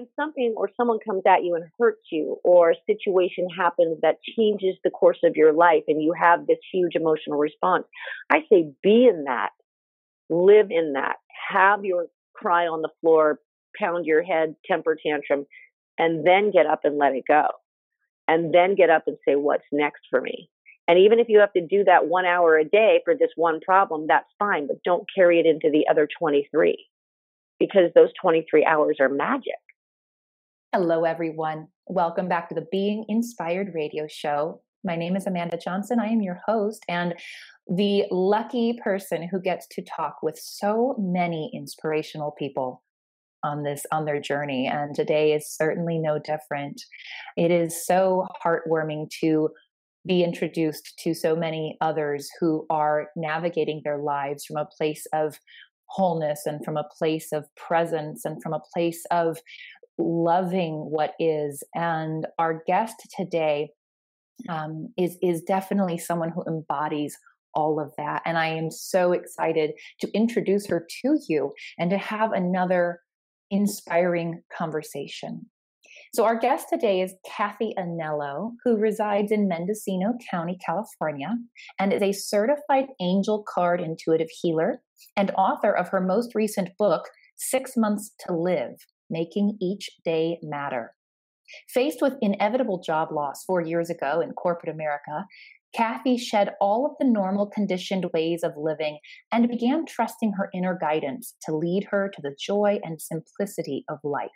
when something or someone comes at you and hurts you, or a situation happens that changes the course of your life and you have this huge emotional response, I say be in that, live in that, have your cry on the floor, pound your head, temper tantrum, and then get up and let it go. And then get up and say, what's next for me? And even if you have to do that one hour a day for this one problem, that's fine, but don't carry it into the other 23 because those 23 hours are magic. Hello, everyone. Welcome back to the Being Inspired radio show. My name is Amanda Johnson. I am your host and the lucky person who gets to talk with so many inspirational people on this on their journey and today is certainly no different it is so heartwarming to be introduced to so many others who are navigating their lives from a place of wholeness and from a place of presence and from a place of loving what is and our guest today um, is is definitely someone who embodies all of that and i am so excited to introduce her to you and to have another inspiring conversation. So, our guest today is Kathy Anello, who resides in Mendocino County, California, and is a certified angel card intuitive healer and author of her most recent book, Six Months to Live Making Each Day Matter. Faced with inevitable job loss four years ago in corporate America, Kathy shed all of the normal conditioned ways of living and began trusting her inner guidance to lead her to the joy and simplicity of life.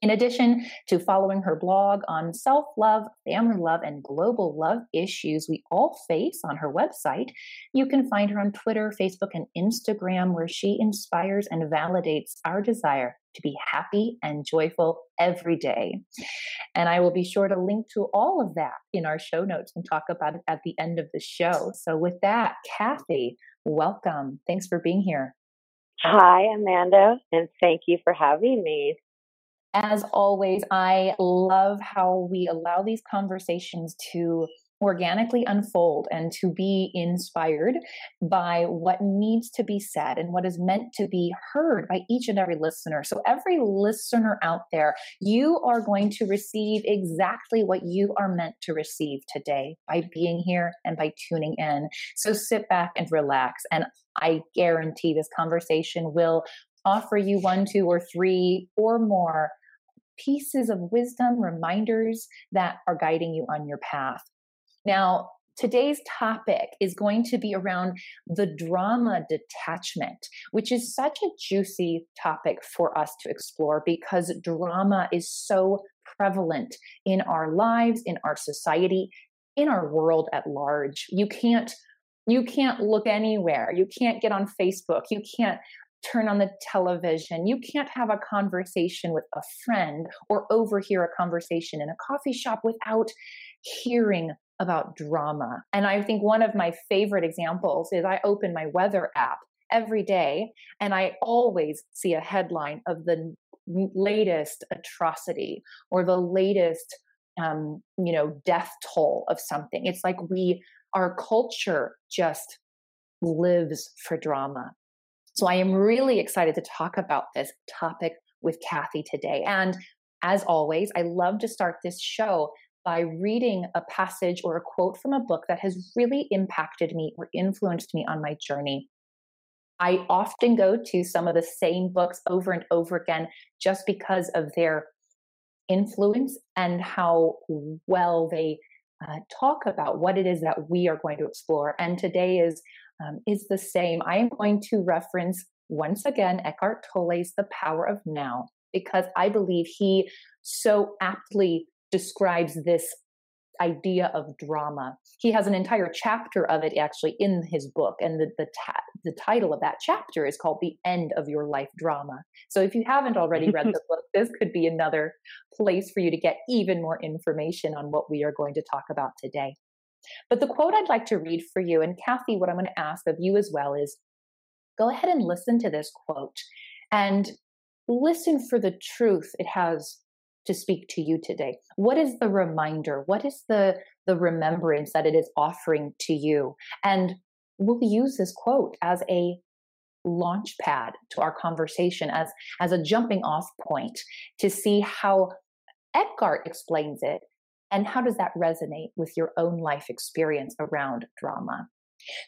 In addition to following her blog on self love, family love, and global love issues we all face on her website, you can find her on Twitter, Facebook, and Instagram, where she inspires and validates our desire to be happy and joyful every day. And I will be sure to link to all of that in our show notes and talk about it at the end of the show. So, with that, Kathy, welcome. Thanks for being here. Hi, Amanda, and thank you for having me. As always, I love how we allow these conversations to organically unfold and to be inspired by what needs to be said and what is meant to be heard by each and every listener. So, every listener out there, you are going to receive exactly what you are meant to receive today by being here and by tuning in. So, sit back and relax. And I guarantee this conversation will offer you one, two, or three or more pieces of wisdom, reminders that are guiding you on your path. Now, today's topic is going to be around the drama detachment, which is such a juicy topic for us to explore because drama is so prevalent in our lives, in our society, in our world at large. You can't you can't look anywhere. You can't get on Facebook. You can't turn on the television. You can't have a conversation with a friend or overhear a conversation in a coffee shop without hearing about drama. And I think one of my favorite examples is I open my weather app every day and I always see a headline of the latest atrocity or the latest um, you know death toll of something it's like we our culture just lives for drama so I am really excited to talk about this topic with Kathy today. And as always, I love to start this show by reading a passage or a quote from a book that has really impacted me or influenced me on my journey. I often go to some of the same books over and over again just because of their influence and how well they uh, talk about what it is that we are going to explore. And today is um, is the same. I am going to reference once again Eckhart Tolle's The Power of Now because I believe he so aptly describes this idea of drama. He has an entire chapter of it actually in his book, and the the, ta- the title of that chapter is called "The End of Your Life Drama." So if you haven't already read the book, this could be another place for you to get even more information on what we are going to talk about today. But the quote I'd like to read for you, and Kathy, what I'm going to ask of you as well is go ahead and listen to this quote and listen for the truth it has to speak to you today. What is the reminder? What is the, the remembrance that it is offering to you? And we'll use this quote as a launch pad to our conversation as as a jumping off point to see how Eckhart explains it and how does that resonate with your own life experience around drama.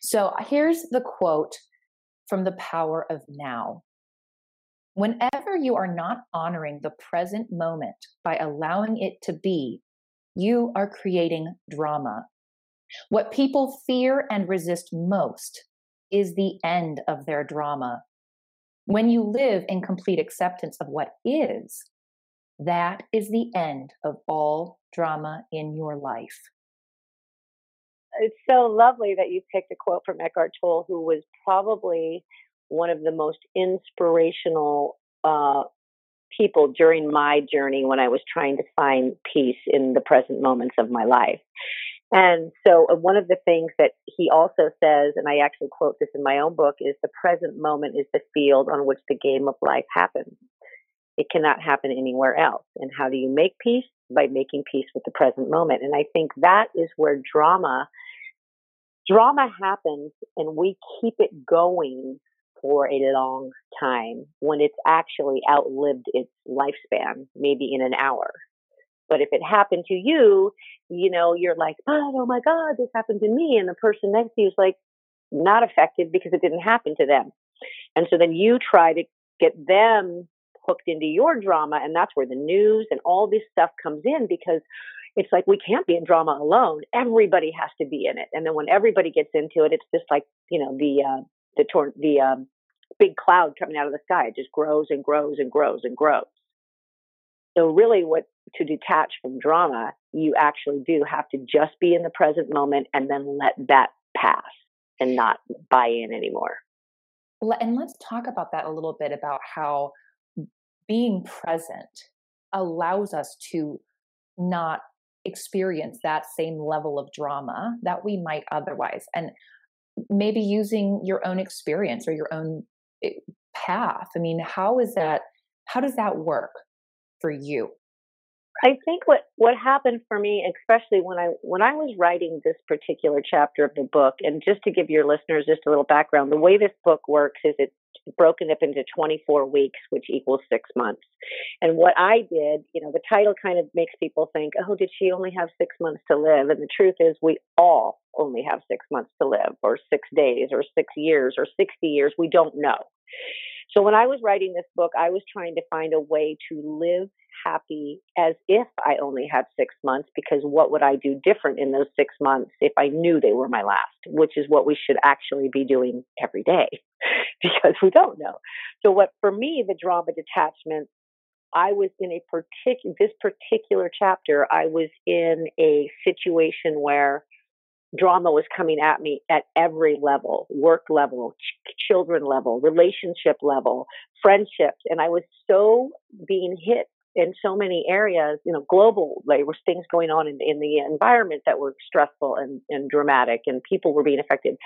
So here's the quote from The Power of Now. Whenever you are not honoring the present moment by allowing it to be, you are creating drama. What people fear and resist most is the end of their drama. When you live in complete acceptance of what is, that is the end of all drama in your life. It's so lovely that you picked a quote from Eckhart Tolle, who was probably one of the most inspirational uh, people during my journey when I was trying to find peace in the present moments of my life. And so, uh, one of the things that he also says, and I actually quote this in my own book, is the present moment is the field on which the game of life happens. It cannot happen anywhere else. And how do you make peace? By making peace with the present moment. And I think that is where drama, drama happens and we keep it going for a long time when it's actually outlived its lifespan, maybe in an hour. But if it happened to you, you know, you're like, oh, my God, this happened to me. And the person next to you is like, not affected because it didn't happen to them. And so then you try to get them hooked into your drama. And that's where the news and all this stuff comes in because it's like we can't be in drama alone. Everybody has to be in it. And then when everybody gets into it, it's just like, you know, the, uh, the, tor- the, um, big cloud coming out of the sky. It just grows and grows and grows and grows. So really what to detach from drama, you actually do have to just be in the present moment and then let that pass and not buy in anymore. And let's talk about that a little bit about how being present allows us to not experience that same level of drama that we might otherwise. And maybe using your own experience or your own eh, path. I mean, how is that? How does that work for you? I think what what happened for me, especially when I when I was writing this particular chapter of the book, and just to give your listeners just a little background, the way this book works is it's broken up into 24 weeks, which equals six months. And what I did, you know, the title kind of makes people think, oh, did she only have six months to live? And the truth is, we all only have six months to live, or six days, or six years, or 60 years. We don't know. So when I was writing this book, I was trying to find a way to live happy as if I only had six months because what would I do different in those six months if I knew they were my last, which is what we should actually be doing every day because we don't know. So what for me, the drama detachment, I was in a particular, this particular chapter, I was in a situation where drama was coming at me at every level work level ch- children level relationship level friendships and i was so being hit in so many areas, you know, global, there was things going on in, in the environment that were stressful and, and dramatic and people were being affected.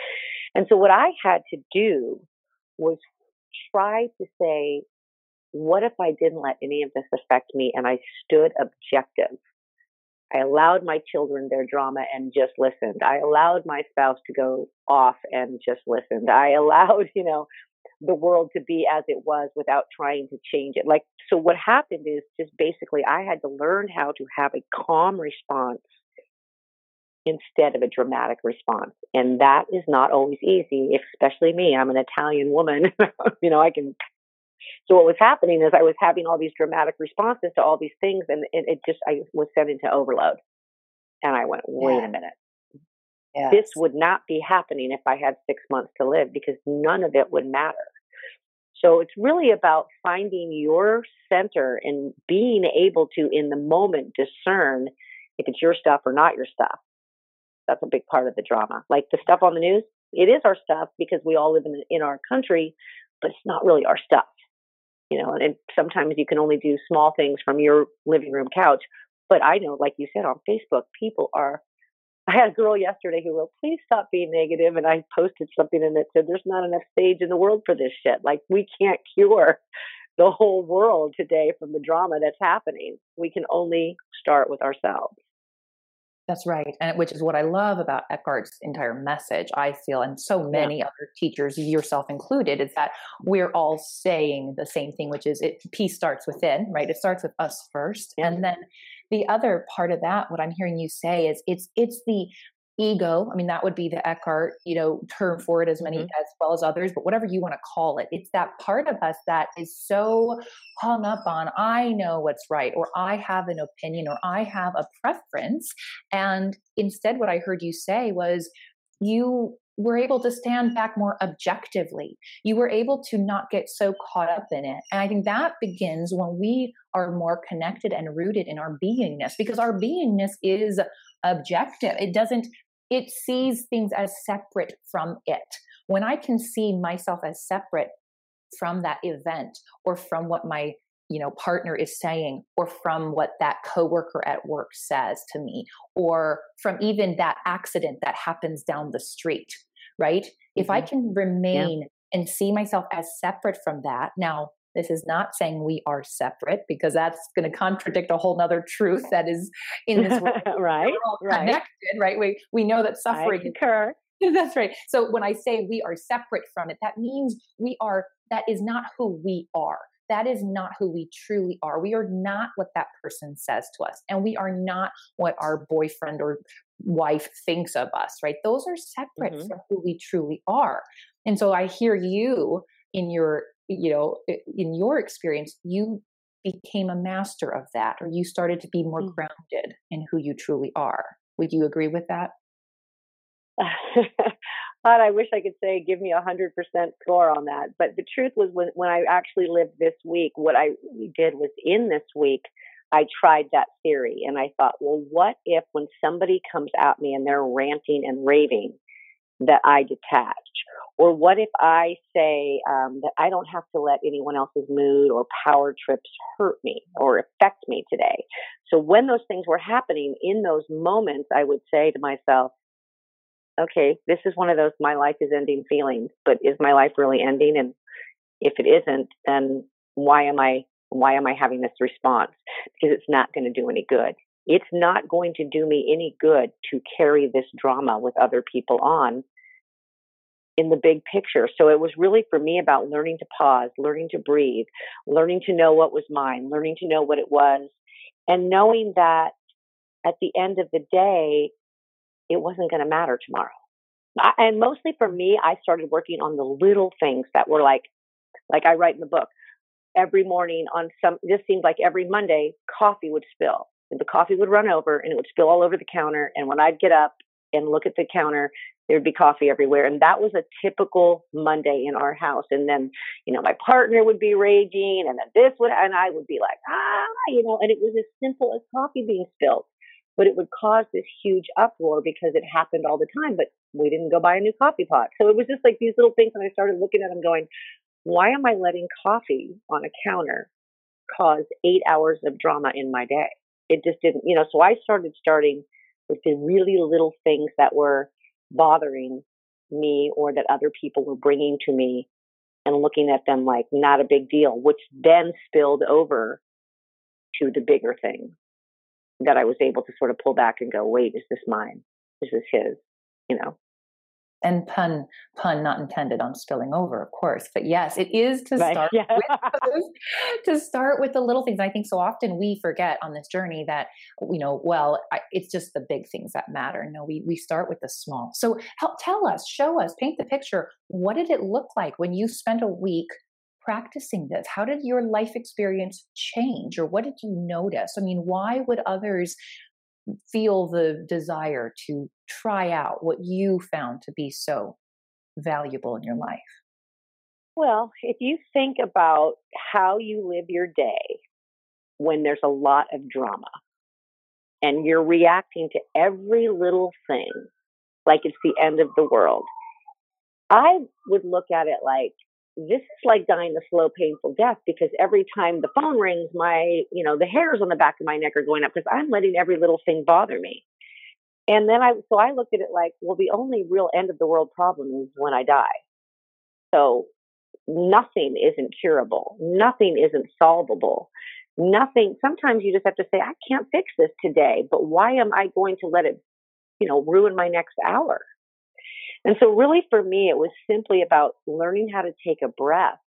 And so what I had to do was try to say, what if I didn't let any of this affect me and I stood objective? I allowed my children their drama and just listened. I allowed my spouse to go off and just listened. I allowed, you know, the world to be as it was without trying to change it. Like, so what happened is just basically I had to learn how to have a calm response instead of a dramatic response. And that is not always easy, especially me. I'm an Italian woman. you know, I can. So what was happening is I was having all these dramatic responses to all these things, and it, it just I was sent into overload. And I went, wait yeah. a minute. Yes. This would not be happening if I had six months to live because none of it would matter. So it's really about finding your center and being able to, in the moment, discern if it's your stuff or not your stuff. That's a big part of the drama. Like the stuff on the news, it is our stuff because we all live in, in our country, but it's not really our stuff. You know, and sometimes you can only do small things from your living room couch. But I know, like you said on Facebook, people are I had a girl yesterday who wrote, please stop being negative. And I posted something and it said, there's not enough stage in the world for this shit. Like, we can't cure the whole world today from the drama that's happening. We can only start with ourselves. That's right. And which is what I love about Eckhart's entire message, I feel, and so many yeah. other teachers, yourself included, is that we're all saying the same thing, which is it peace starts within, right? It starts with us first. Yeah. And then the other part of that, what I'm hearing you say is it's it's the ego i mean that would be the eckhart you know term for it as many mm-hmm. as well as others but whatever you want to call it it's that part of us that is so hung up on i know what's right or i have an opinion or i have a preference and instead what i heard you say was you were able to stand back more objectively. You were able to not get so caught up in it. And I think that begins when we are more connected and rooted in our beingness because our beingness is objective. It doesn't it sees things as separate from it. When I can see myself as separate from that event or from what my you know partner is saying or from what that coworker at work says to me or from even that accident that happens down the street right mm-hmm. if i mm-hmm. can remain yeah. and see myself as separate from that now this is not saying we are separate because that's going to contradict a whole nother truth that is in this world. right, right. connected, right? We we know that suffering. I concur. That's right. So when I say we are separate from it, that means we are. That is not who we are. That is not who we truly are. We are not what that person says to us, and we are not what our boyfriend or wife thinks of us. Right? Those are separate mm-hmm. from who we truly are. And so I hear you in your you know, in your experience, you became a master of that, or you started to be more mm-hmm. grounded in who you truly are. Would you agree with that? God, I wish I could say give me a hundred percent score on that. But the truth was when when I actually lived this week, what I did was in this week, I tried that theory and I thought, well, what if when somebody comes at me and they're ranting and raving, that I detach? Or what if I say um, that I don't have to let anyone else's mood or power trips hurt me or affect me today? So when those things were happening in those moments, I would say to myself, okay, this is one of those my life is ending feelings, but is my life really ending? And if it isn't, then why am I why am I having this response? Because it's not going to do any good. It's not going to do me any good to carry this drama with other people on in the big picture. So it was really for me about learning to pause, learning to breathe, learning to know what was mine, learning to know what it was, and knowing that at the end of the day, it wasn't going to matter tomorrow. And mostly for me, I started working on the little things that were like, like I write in the book, every morning on some, this seemed like every Monday, coffee would spill. And the coffee would run over and it would spill all over the counter. And when I'd get up and look at the counter, there'd be coffee everywhere. And that was a typical Monday in our house. And then, you know, my partner would be raging and then this would, and I would be like, ah, you know, and it was as simple as coffee being spilled. But it would cause this huge uproar because it happened all the time, but we didn't go buy a new coffee pot. So it was just like these little things. And I started looking at them going, why am I letting coffee on a counter cause eight hours of drama in my day? It just didn't, you know, so I started starting with the really little things that were bothering me or that other people were bringing to me and looking at them like not a big deal, which then spilled over to the bigger thing that I was able to sort of pull back and go, wait, is this mine? Is this his? You know? And pun pun not intended on spilling over of course but yes it is to right. start yeah. with those, to start with the little things. I think so often we forget on this journey that you know well I, it's just the big things that matter. No we we start with the small. So help tell us show us paint the picture. What did it look like when you spent a week practicing this? How did your life experience change or what did you notice? I mean why would others feel the desire to try out what you found to be so valuable in your life? Well, if you think about how you live your day when there's a lot of drama and you're reacting to every little thing like it's the end of the world, I would look at it like this is like dying a slow, painful death because every time the phone rings, my, you know, the hairs on the back of my neck are going up because I'm letting every little thing bother me. And then I, so I looked at it like, well, the only real end of the world problem is when I die. So nothing isn't curable. Nothing isn't solvable. Nothing, sometimes you just have to say, I can't fix this today, but why am I going to let it, you know, ruin my next hour? And so, really, for me, it was simply about learning how to take a breath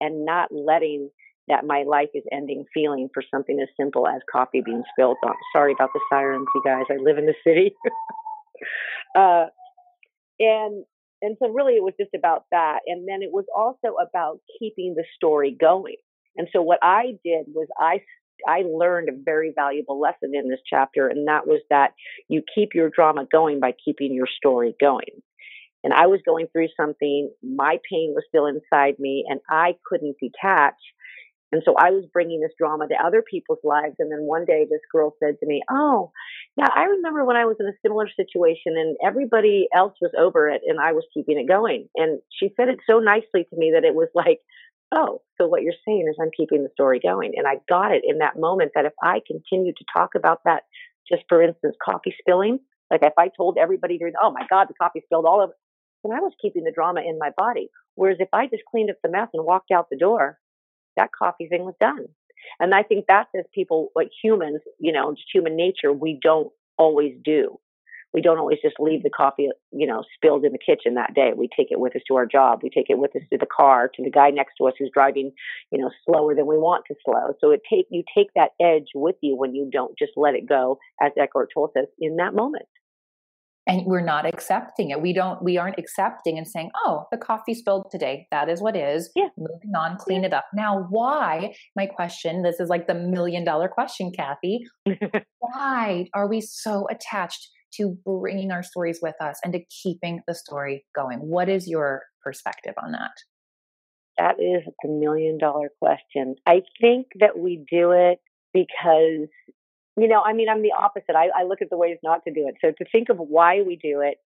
and not letting that my life is ending feeling for something as simple as coffee being spilled. Oh, sorry about the sirens, you guys. I live in the city. uh, and and so really it was just about that. And then it was also about keeping the story going. And so what I did was I I learned a very valuable lesson in this chapter, and that was that you keep your drama going by keeping your story going. And I was going through something, my pain was still inside me, and I couldn't detach and so I was bringing this drama to other people's lives. And then one day this girl said to me, Oh, yeah, I remember when I was in a similar situation and everybody else was over it and I was keeping it going. And she said it so nicely to me that it was like, Oh, so what you're saying is I'm keeping the story going. And I got it in that moment that if I continued to talk about that, just for instance, coffee spilling, like if I told everybody during, oh my God, the coffee spilled all over, then I was keeping the drama in my body. Whereas if I just cleaned up the mess and walked out the door, that coffee thing was done. And I think that's as people, like humans, you know, just human nature, we don't always do. We don't always just leave the coffee, you know, spilled in the kitchen that day. We take it with us to our job. We take it with us to the car, to the guy next to us who's driving, you know, slower than we want to slow. So it take you take that edge with you when you don't just let it go, as Eckhart Tolle says, in that moment and we're not accepting it. We don't we aren't accepting and saying oh the coffee spilled today. That is what is. Yeah. moving on clean yeah. it up. Now why my question this is like the million dollar question kathy why are we so attached to bringing our stories with us and to keeping the story going? What is your perspective on that? That is the million dollar question. I think that we do it because you know, I mean, I'm the opposite. I, I look at the ways not to do it. So to think of why we do it,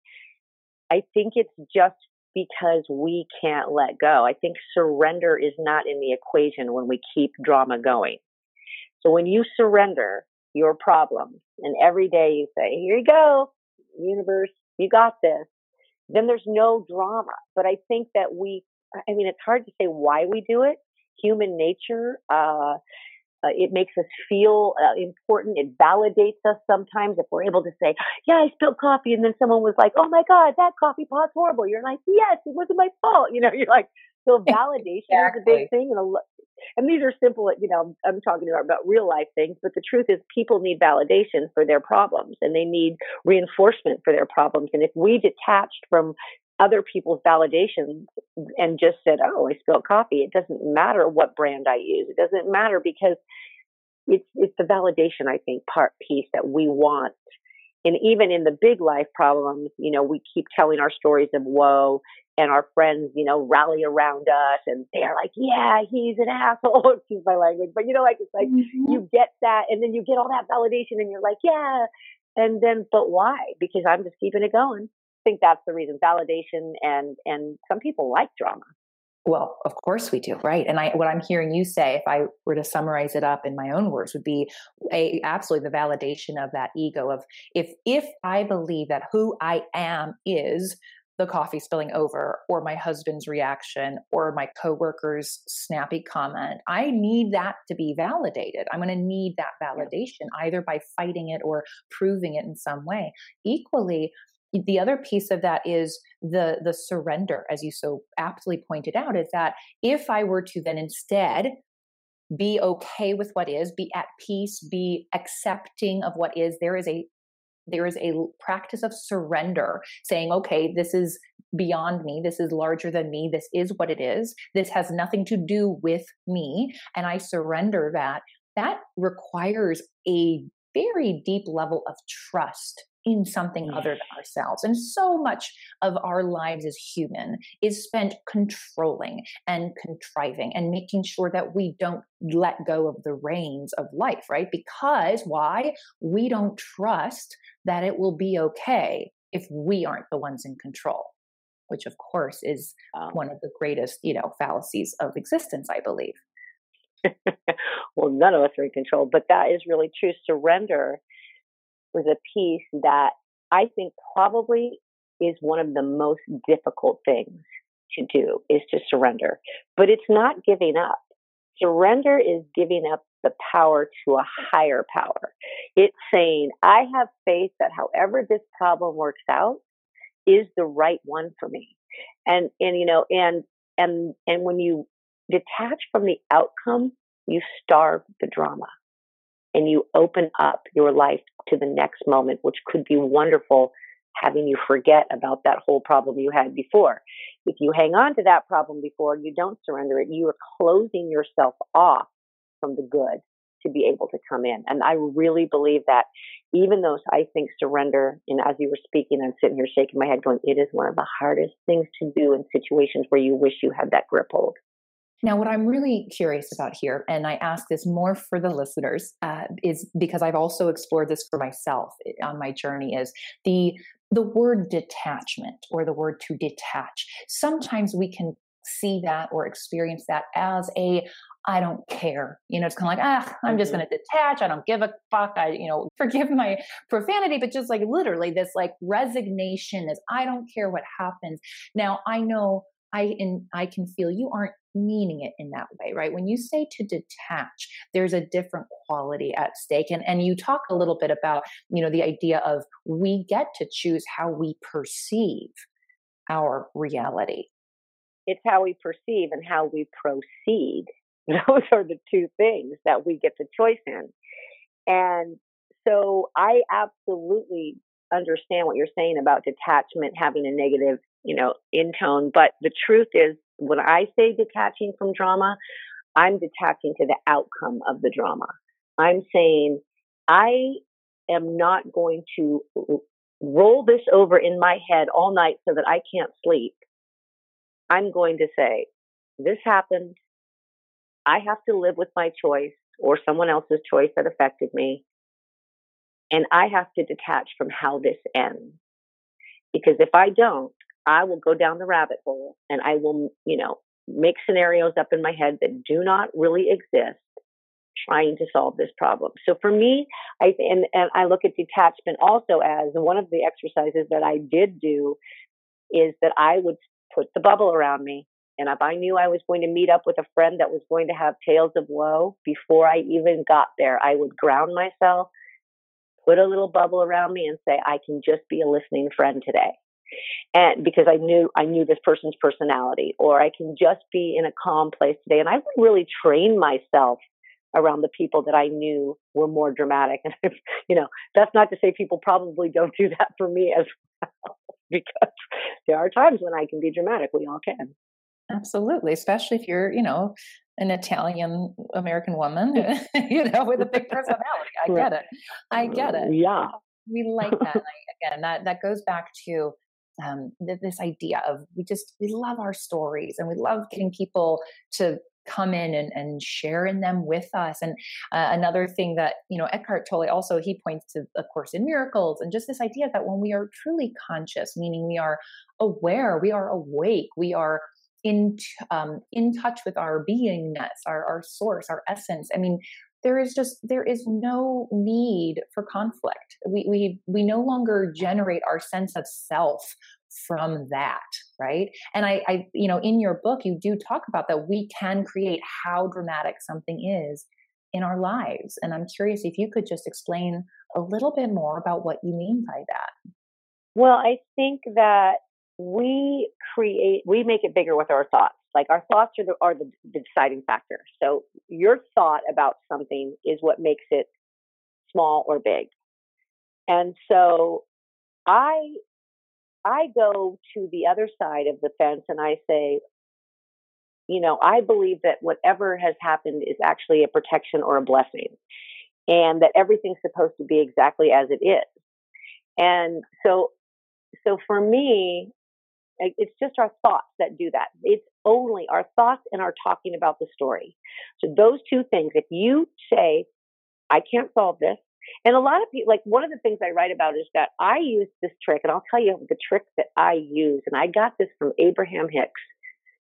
I think it's just because we can't let go. I think surrender is not in the equation when we keep drama going. So when you surrender your problems and every day you say, here you go, universe, you got this, then there's no drama. But I think that we, I mean, it's hard to say why we do it. Human nature, uh, uh, it makes us feel uh, important. It validates us sometimes if we're able to say, "Yeah, I spilled coffee," and then someone was like, "Oh my God, that coffee pot's horrible." You're like, "Yes, it wasn't my fault." You know, you're like, so validation exactly. is a big thing, and a, and these are simple. You know, I'm talking about, about real life things, but the truth is, people need validation for their problems, and they need reinforcement for their problems. And if we detached from other people's validations and just said, "Oh, I spilled coffee." It doesn't matter what brand I use. It doesn't matter because it's it's the validation I think part piece that we want. And even in the big life problems, you know, we keep telling our stories of woe and our friends, you know, rally around us and they're like, yeah, he's an asshole. Excuse my language. But, you know, like, it's like mm-hmm. you get that and then you get all that validation and you're like, yeah. And then, but why? Because I'm just keeping it going think that's the reason. Validation and and some people like drama. Well of course we do right? And i what i'm hearing you say if i were to summarize it up in my own words would be a absolutely the validation of that ego of if if i believe that who i am is the coffee spilling over or my husband's reaction or my coworker's snappy comment i need that to be validated. I'm going to need that validation either by fighting it or proving it in some way. Equally the other piece of that is the the surrender as you so aptly pointed out is that if i were to then instead be okay with what is be at peace be accepting of what is there is a there is a practice of surrender saying okay this is beyond me this is larger than me this is what it is this has nothing to do with me and i surrender that that requires a very deep level of trust in something other than ourselves. And so much of our lives as human is spent controlling and contriving and making sure that we don't let go of the reins of life, right? Because why? We don't trust that it will be okay if we aren't the ones in control. Which, of course, is one of the greatest, you know, fallacies of existence, I believe. well, none of us are in control, but that is really true. Surrender was a piece that I think probably is one of the most difficult things to do is to surrender. But it's not giving up. Surrender is giving up the power to a higher power. It's saying, I have faith that however this problem works out is the right one for me. And, and, you know, and, and, and when you detach from the outcome, you starve the drama and you open up your life to the next moment, which could be wonderful having you forget about that whole problem you had before. If you hang on to that problem before you don't surrender it, you are closing yourself off from the good to be able to come in. And I really believe that even though I think surrender, and as you were speaking, I'm sitting here shaking my head going, it is one of the hardest things to do in situations where you wish you had that grip hold. Now, what I'm really curious about here, and I ask this more for the listeners, uh, is because I've also explored this for myself eh, on my journey, is the the word detachment or the word to detach. Sometimes we can see that or experience that as a I don't care. You know, it's kind of like, ah, I'm just mm-hmm. going to detach. I don't give a fuck. I, you know, forgive my profanity, but just like literally this like resignation is I don't care what happens. Now, I know I and I can feel you aren't meaning it in that way, right? When you say to detach, there's a different quality at stake. And and you talk a little bit about, you know, the idea of we get to choose how we perceive our reality. It's how we perceive and how we proceed. Those are the two things that we get the choice in. And so I absolutely understand what you're saying about detachment having a negative you know, in tone. But the truth is, when I say detaching from drama, I'm detaching to the outcome of the drama. I'm saying I am not going to roll this over in my head all night so that I can't sleep. I'm going to say, this happened. I have to live with my choice or someone else's choice that affected me. And I have to detach from how this ends. Because if I don't, I will go down the rabbit hole and I will, you know, make scenarios up in my head that do not really exist trying to solve this problem. So for me, I and, and I look at detachment also as one of the exercises that I did do is that I would put the bubble around me. And if I knew I was going to meet up with a friend that was going to have tales of woe before I even got there, I would ground myself, put a little bubble around me and say, I can just be a listening friend today and because I knew I knew this person's personality, or I can just be in a calm place today. And I would really train myself around the people that I knew were more dramatic. And you know, that's not to say people probably don't do that for me as well, because there are times when I can be dramatic. We all can. Absolutely, especially if you're, you know, an Italian American woman, you know, with a big personality. I get it. I get it. Yeah. We like that. again, that that goes back to um, this idea of we just we love our stories and we love getting people to come in and, and share in them with us and uh, another thing that you know eckhart tolle also he points to of course in miracles and just this idea that when we are truly conscious meaning we are aware we are awake we are in um, in touch with our beingness our, our source our essence. I mean there is just there is no need for conflict. We we we no longer generate our sense of self from that right? And I, I you know in your book you do talk about that we can create how dramatic something is in our lives. And i'm curious if you could just explain a little bit more about what you mean by that. Well i think that we create we make it bigger with our thoughts like our thoughts are the, are the, deciding factor. So your thought about something is what makes it small or big. And so I I go to the other side of the fence and I say, you know, I believe that whatever has happened is actually a protection or a blessing, and that everything's supposed to be exactly as it is. And so, so for me, it's just our thoughts that do that. It's only our thoughts and our talking about the story. So those two things, if you say, I can't solve this, and a lot of people, like one of the things I write about is that I use this trick, and I'll tell you the trick that I use, and I got this from Abraham Hicks.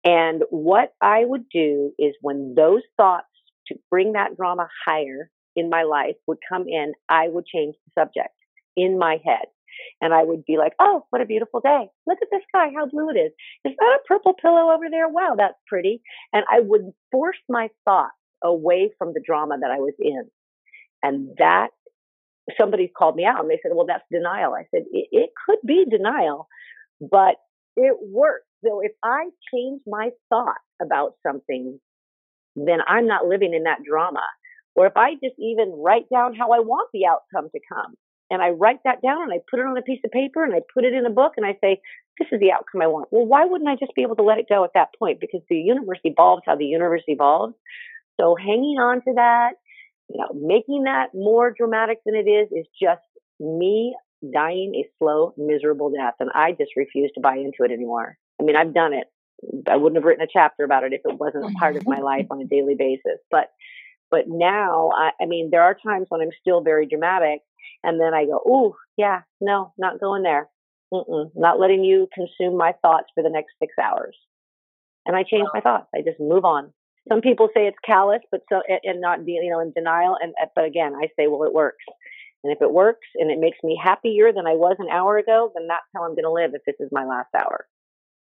And what I would do is when those thoughts to bring that drama higher in my life would come in, I would change the subject in my head. And I would be like, oh, what a beautiful day. Look at the sky, how blue it is. Is that a purple pillow over there? Wow, that's pretty. And I would force my thoughts away from the drama that I was in. And that somebody called me out and they said, well, that's denial. I said, it, it could be denial, but it works. So if I change my thought about something, then I'm not living in that drama. Or if I just even write down how I want the outcome to come and I write that down and I put it on a piece of paper and I put it in a book and I say, this is the outcome I want. Well, why wouldn't I just be able to let it go at that point? Because the universe evolves how the universe evolves. So hanging on to that, you know, making that more dramatic than it is, is just me dying a slow, miserable death. And I just refuse to buy into it anymore. I mean, I've done it. I wouldn't have written a chapter about it if it wasn't a part of my mm-hmm. life on a daily basis. But, but now, I, I mean, there are times when I'm still very dramatic and then I go, oh, yeah, no, not going there. Mm-mm, not letting you consume my thoughts for the next six hours. And I change my thoughts. I just move on. Some people say it's callous, but so and not you know in denial. And uh, but again, I say, well, it works. And if it works and it makes me happier than I was an hour ago, then that's how I'm going to live if this is my last hour.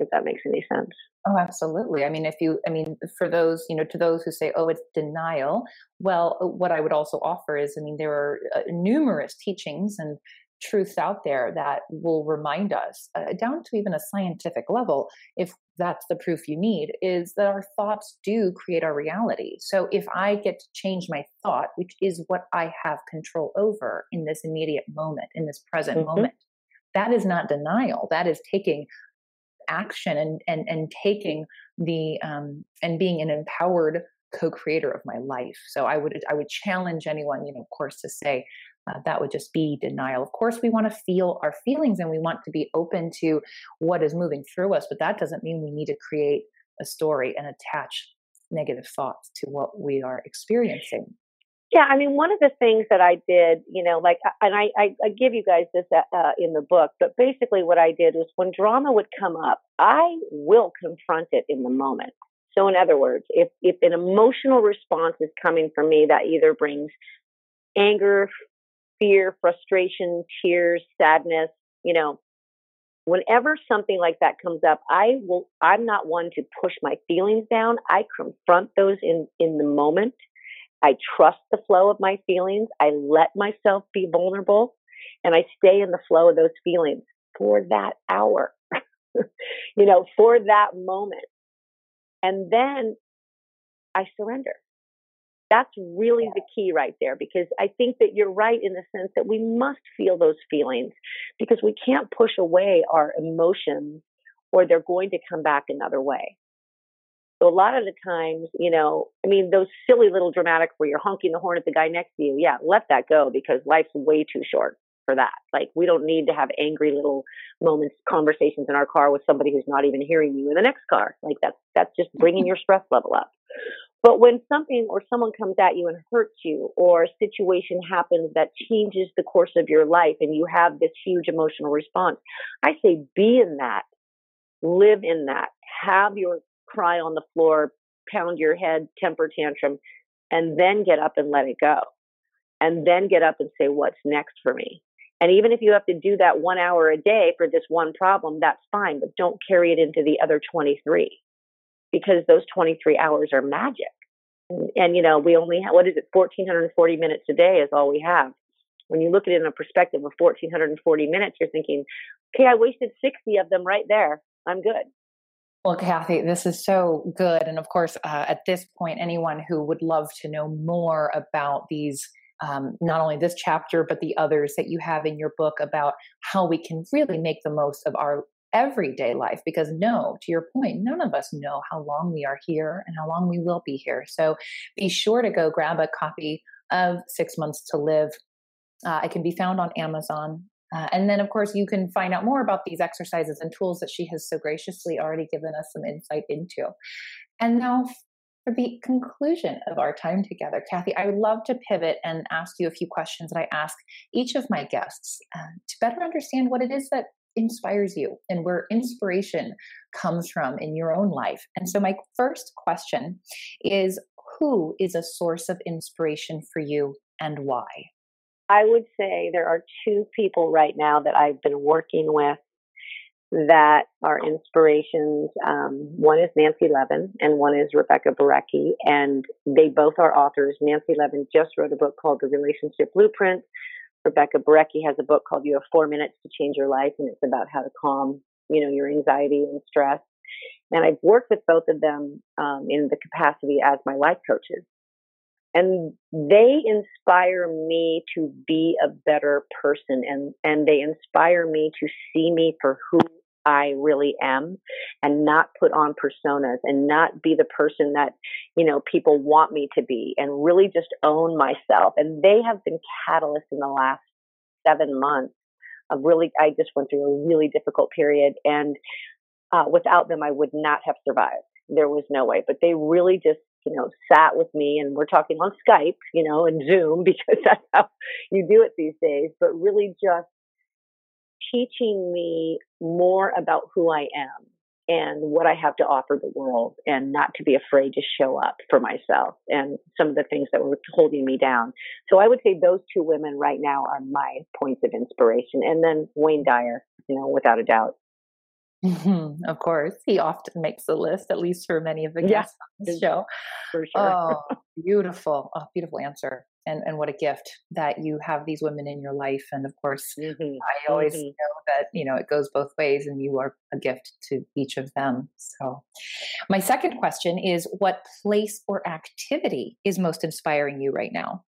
If that makes any sense. Oh, absolutely. I mean, if you, I mean, for those, you know, to those who say, oh, it's denial, well, what I would also offer is, I mean, there are uh, numerous teachings and truths out there that will remind us, uh, down to even a scientific level, if that's the proof you need, is that our thoughts do create our reality. So if I get to change my thought, which is what I have control over in this immediate moment, in this present mm-hmm. moment, that is not denial. That is taking action and and and taking the um, and being an empowered co-creator of my life. So I would I would challenge anyone, you know, of course, to say uh, that would just be denial. Of course, we want to feel our feelings and we want to be open to what is moving through us, but that doesn't mean we need to create a story and attach negative thoughts to what we are experiencing. Yeah, I mean, one of the things that I did, you know, like, and I, I, I give you guys this uh, uh, in the book, but basically what I did was when drama would come up, I will confront it in the moment. So, in other words, if, if an emotional response is coming from me that either brings anger, fear, frustration, tears, sadness, you know, whenever something like that comes up, I will, I'm not one to push my feelings down. I confront those in, in the moment. I trust the flow of my feelings. I let myself be vulnerable and I stay in the flow of those feelings for that hour, you know, for that moment. And then I surrender. That's really the key right there because I think that you're right in the sense that we must feel those feelings because we can't push away our emotions or they're going to come back another way. So a lot of the times, you know, I mean, those silly little dramatics where you're honking the horn at the guy next to you, yeah, let that go because life's way too short for that. Like we don't need to have angry little moments, conversations in our car with somebody who's not even hearing you in the next car. Like that's that's just bringing your stress level up. But when something or someone comes at you and hurts you, or a situation happens that changes the course of your life and you have this huge emotional response, I say be in that, live in that, have your cry on the floor, pound your head, temper tantrum, and then get up and let it go. And then get up and say, what's next for me? And even if you have to do that one hour a day for this one problem, that's fine, but don't carry it into the other 23 because those 23 hours are magic. And, and you know, we only have, what is it, 1440 minutes a day is all we have. When you look at it in a perspective of 1440 minutes, you're thinking, okay, I wasted 60 of them right there. I'm good. Well, Kathy, this is so good. And of course, uh, at this point, anyone who would love to know more about these, um, not only this chapter, but the others that you have in your book about how we can really make the most of our everyday life because no to your point none of us know how long we are here and how long we will be here so be sure to go grab a copy of six months to live uh, it can be found on amazon uh, and then of course you can find out more about these exercises and tools that she has so graciously already given us some insight into and now for the conclusion of our time together, Kathy, I would love to pivot and ask you a few questions that I ask each of my guests uh, to better understand what it is that inspires you and where inspiration comes from in your own life. And so, my first question is Who is a source of inspiration for you and why? I would say there are two people right now that I've been working with that are inspirations. Um, one is Nancy Levin and one is Rebecca Borucki, and they both are authors. Nancy Levin just wrote a book called The Relationship Blueprint. Rebecca Borucki has a book called You Have Four Minutes to Change Your Life, and it's about how to calm, you know, your anxiety and stress. And I've worked with both of them um, in the capacity as my life coaches. And they inspire me to be a better person and, and they inspire me to see me for who I really am and not put on personas and not be the person that, you know, people want me to be and really just own myself. And they have been catalysts in the last seven months of really, I just went through a really difficult period and uh, without them, I would not have survived. There was no way, but they really just you know, sat with me and we're talking on Skype, you know, and Zoom because that's how you do it these days, but really just teaching me more about who I am and what I have to offer the world and not to be afraid to show up for myself and some of the things that were holding me down. So I would say those two women right now are my points of inspiration. And then Wayne Dyer, you know, without a doubt. Mm-hmm, of course, he often makes the list, at least for many of the guests on the show. For sure. Oh, beautiful! Oh, beautiful answer, and and what a gift that you have these women in your life. And of course, mm-hmm. I always mm-hmm. know that you know it goes both ways, and you are a gift to each of them. So, my second question is: What place or activity is most inspiring you right now?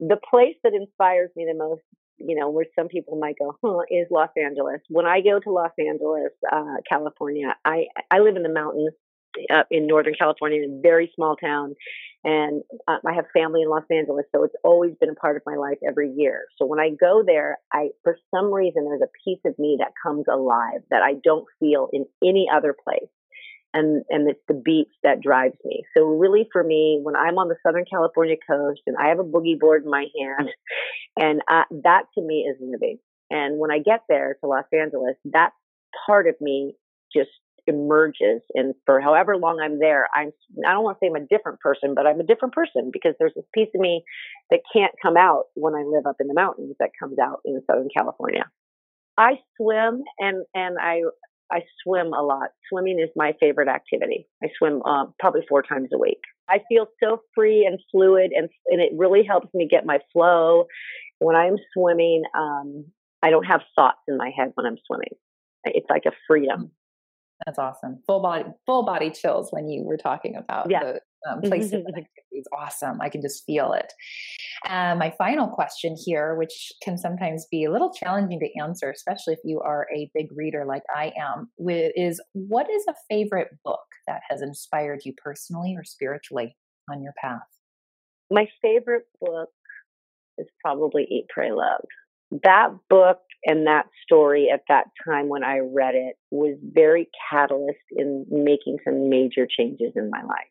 The place that inspires me the most you know, where some people might go, huh, is Los Angeles. When I go to Los Angeles, uh, California, I, I live in the mountains up in Northern California in a very small town. And uh, I have family in Los Angeles, so it's always been a part of my life every year. So when I go there, I, for some reason, there's a piece of me that comes alive that I don't feel in any other place and and it's the beats that drives me. So really for me, when I'm on the Southern California coast and I have a boogie board in my hand, and I, that to me is living. And when I get there to Los Angeles, that part of me just emerges. And for however long I'm there, I'm I don't want to say I'm a different person, but I'm a different person because there's this piece of me that can't come out when I live up in the mountains that comes out in Southern California. I swim and and I I swim a lot. Swimming is my favorite activity. I swim uh, probably four times a week. I feel so free and fluid, and and it really helps me get my flow. When I'm swimming, um, I don't have thoughts in my head when I'm swimming. It's like a freedom. That's awesome. Full body, full body chills when you were talking about yeah. the um, places and activities. Awesome. I can just feel it. And my final question here, which can sometimes be a little challenging to answer, especially if you are a big reader like I am, is what is a favorite book that has inspired you personally or spiritually on your path? My favorite book is probably Eat, Pray, Love. That book and that story at that time when I read it was very catalyst in making some major changes in my life.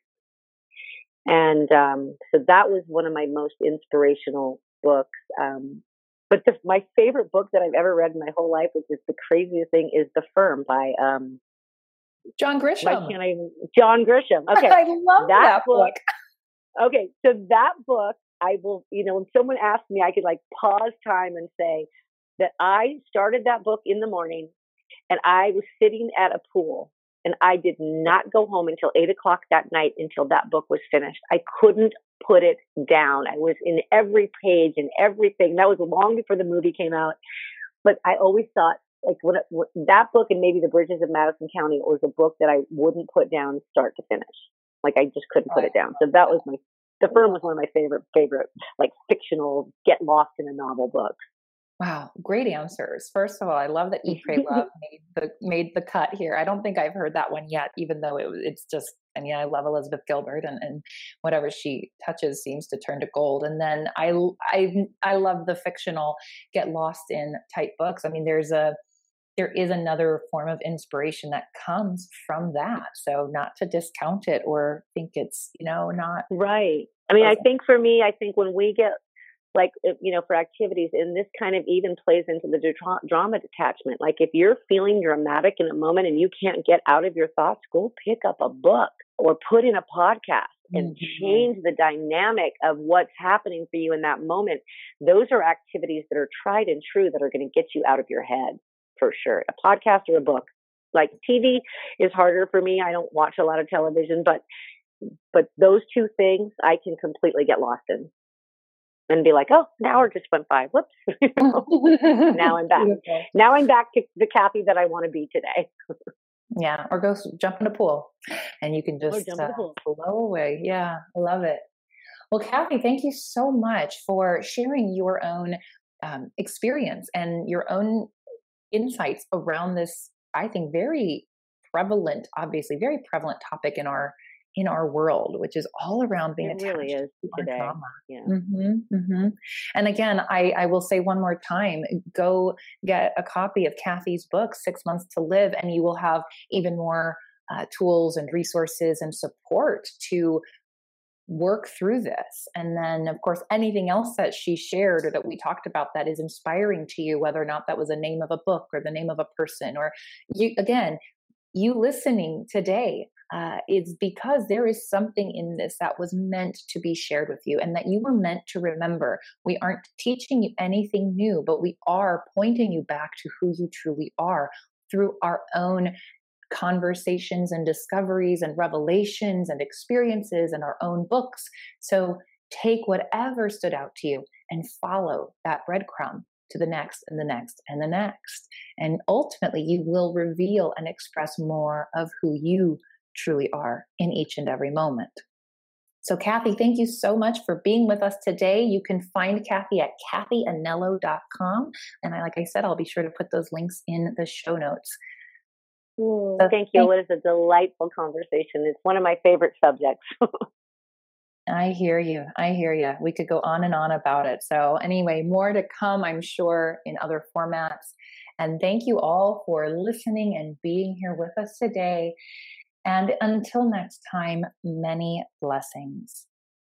And um, so that was one of my most inspirational books. Um, but the, my favorite book that I've ever read in my whole life, which is the craziest thing, is The Firm by um, John Grisham. I John Grisham. Okay, I love that, that book. book. Okay, so that book, I will, you know, when someone asks me, I could like pause time and say that I started that book in the morning, and I was sitting at a pool and I did not go home until eight o'clock that night until that book was finished. I couldn't put it down. I was in every page and everything. That was long before the movie came out. But I always thought, like, when, it, when that book and maybe The Bridges of Madison County was a book that I wouldn't put down start to finish. Like, I just couldn't put it down. So that was my, The Firm was one of my favorite, favorite, like, fictional, get lost in a novel books. Wow, great answers. First of all, I love that Eat Pray Love made the made the cut here. I don't think I've heard that one yet, even though it, it's just. I mean, I love Elizabeth Gilbert, and, and whatever she touches seems to turn to gold. And then I I I love the fictional get lost in type books. I mean, there's a there is another form of inspiration that comes from that. So not to discount it or think it's you know not right. I mean, I think for me, I think when we get like you know for activities and this kind of even plays into the dra- drama detachment. Like if you're feeling dramatic in a moment and you can't get out of your thoughts go pick up a book or put in a podcast and mm-hmm. change the dynamic of what's happening for you in that moment. Those are activities that are tried and true that are going to get you out of your head for sure. A podcast or a book. Like TV is harder for me. I don't watch a lot of television, but but those two things I can completely get lost in and be like, oh, an hour just went by. Whoops. now I'm back. Now I'm back to the Kathy that I want to be today. yeah, or go jump in a pool, and you can just uh, blow away. Yeah, I love it. Well, Kathy, thank you so much for sharing your own um, experience and your own insights around this. I think very prevalent, obviously very prevalent topic in our in our world, which is all around being it really is to today. trauma. Yeah. Mm-hmm, mm-hmm. And again, I, I will say one more time: go get a copy of Kathy's book, Six Months to Live, and you will have even more uh, tools and resources and support to work through this. And then, of course, anything else that she shared or that we talked about that is inspiring to you, whether or not that was a name of a book or the name of a person, or you again, you listening today uh, is because there is something in this that was meant to be shared with you and that you were meant to remember. We aren't teaching you anything new, but we are pointing you back to who you truly are through our own conversations and discoveries and revelations and experiences and our own books. So take whatever stood out to you and follow that breadcrumb to the next and the next and the next. And ultimately, you will reveal and express more of who you truly are in each and every moment. So, Kathy, thank you so much for being with us today. You can find Kathy at kathyanello.com. And I, like I said, I'll be sure to put those links in the show notes. Mm, so thank you. Thank- it is a delightful conversation. It's one of my favorite subjects. I hear you. I hear you. We could go on and on about it. So, anyway, more to come, I'm sure, in other formats. And thank you all for listening and being here with us today. And until next time, many blessings.